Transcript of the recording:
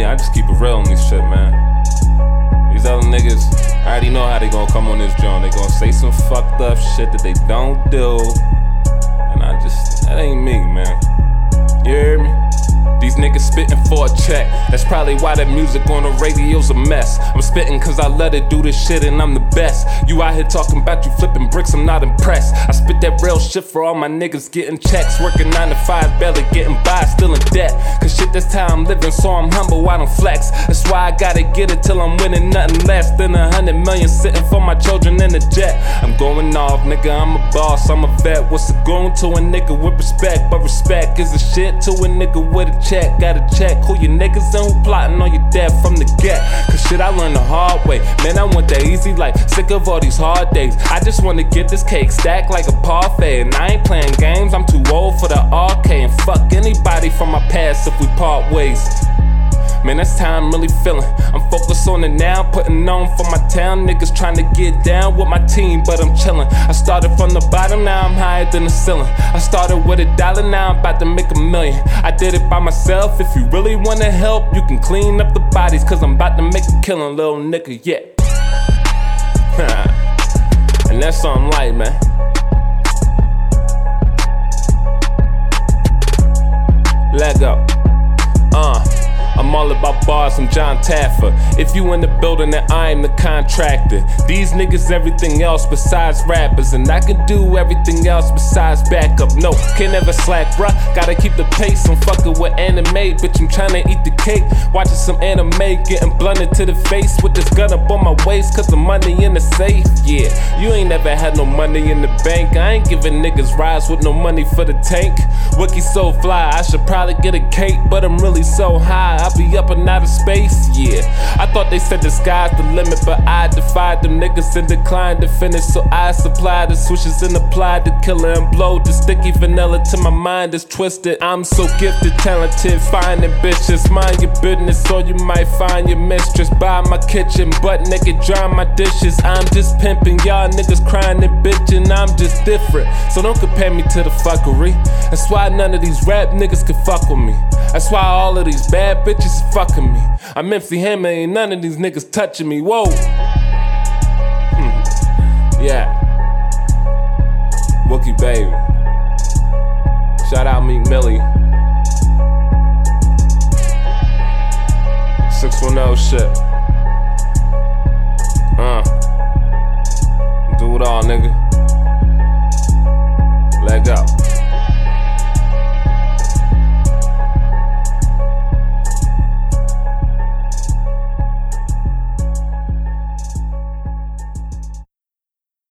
me, I just keep it real on this shit, man. These other niggas, I already know how they gonna come on this joint. They gonna say some fucked up shit that they don't do. And I just, that ain't me, man. You hear me? These niggas spitting for a check. That's probably why that music on the radio's a mess. I'm spitting cause I let it do this shit and I'm the best. You out here talking about you flipping bricks, I'm not impressed. I that real shit for all my niggas getting checks. Working 9 to 5, barely getting by, still in debt. Cause shit, that's how I'm living, so I'm humble, I don't flex. That's why I gotta get it till I'm winning nothing less than a hundred million sitting for my children in a jet. I'm going off, nigga, I'm a boss, I'm a vet. What's it going to a nigga with respect? But respect is a shit to a nigga with a check. Gotta check who your niggas and who plotting on your death from the get. Cause shit, I learned the hard way. Man, I want that easy life. Sick of all these hard days. I just wanna get this cake stacked like a parfait. And I ain't playing games, I'm too old for the arcade. And fuck anybody from my past if we part ways. Man, that's how I'm really feeling. I'm focused on it now, putting on for my town. Niggas trying to get down with my team, but I'm chilling. I started from the bottom, now I'm higher than the ceiling. I started with a dollar, now I'm about to make a million. I did it by myself. If you really wanna help, you can clean up the bodies, cause I'm about to make a killing, little nigga, yeah. and that's something light, man. I'm all about bars, I'm John Taffer. If you in the building, then I am the contractor. These niggas, everything else besides rappers. And I can do everything else besides backup. No, can never slack, bruh. Gotta keep the pace. I'm fucking with anime, bitch. I'm trying to eat the cake. Watching some anime, getting blunted to the face with this gun up on my waist. Cause the money in the safe, yeah. You ain't never had no money in the bank. I ain't giving niggas rides with no money for the tank. Wilky so fly, I should probably get a cake, but I'm really so high. I and out of space, yeah. I thought they said the sky's the limit, but I defied them niggas and declined to finish. So I supplied the switches and applied the killer and blow the sticky vanilla till my mind is twisted. I'm so gifted, talented, finding bitches. Mind your business, or you might find your mistress by my kitchen, butt naked, drying my dishes. I'm just pimping, y'all niggas crying and bitching. I'm just different, so don't compare me to the fuckery. That's why none of these rap niggas can fuck with me. That's why all of these bad bitches fucking me. I'm MC Hammer, ain't none of these niggas touching me. Whoa. Hmm. Yeah. Wilkybaby. Shout out Meek Millie. 610 shit.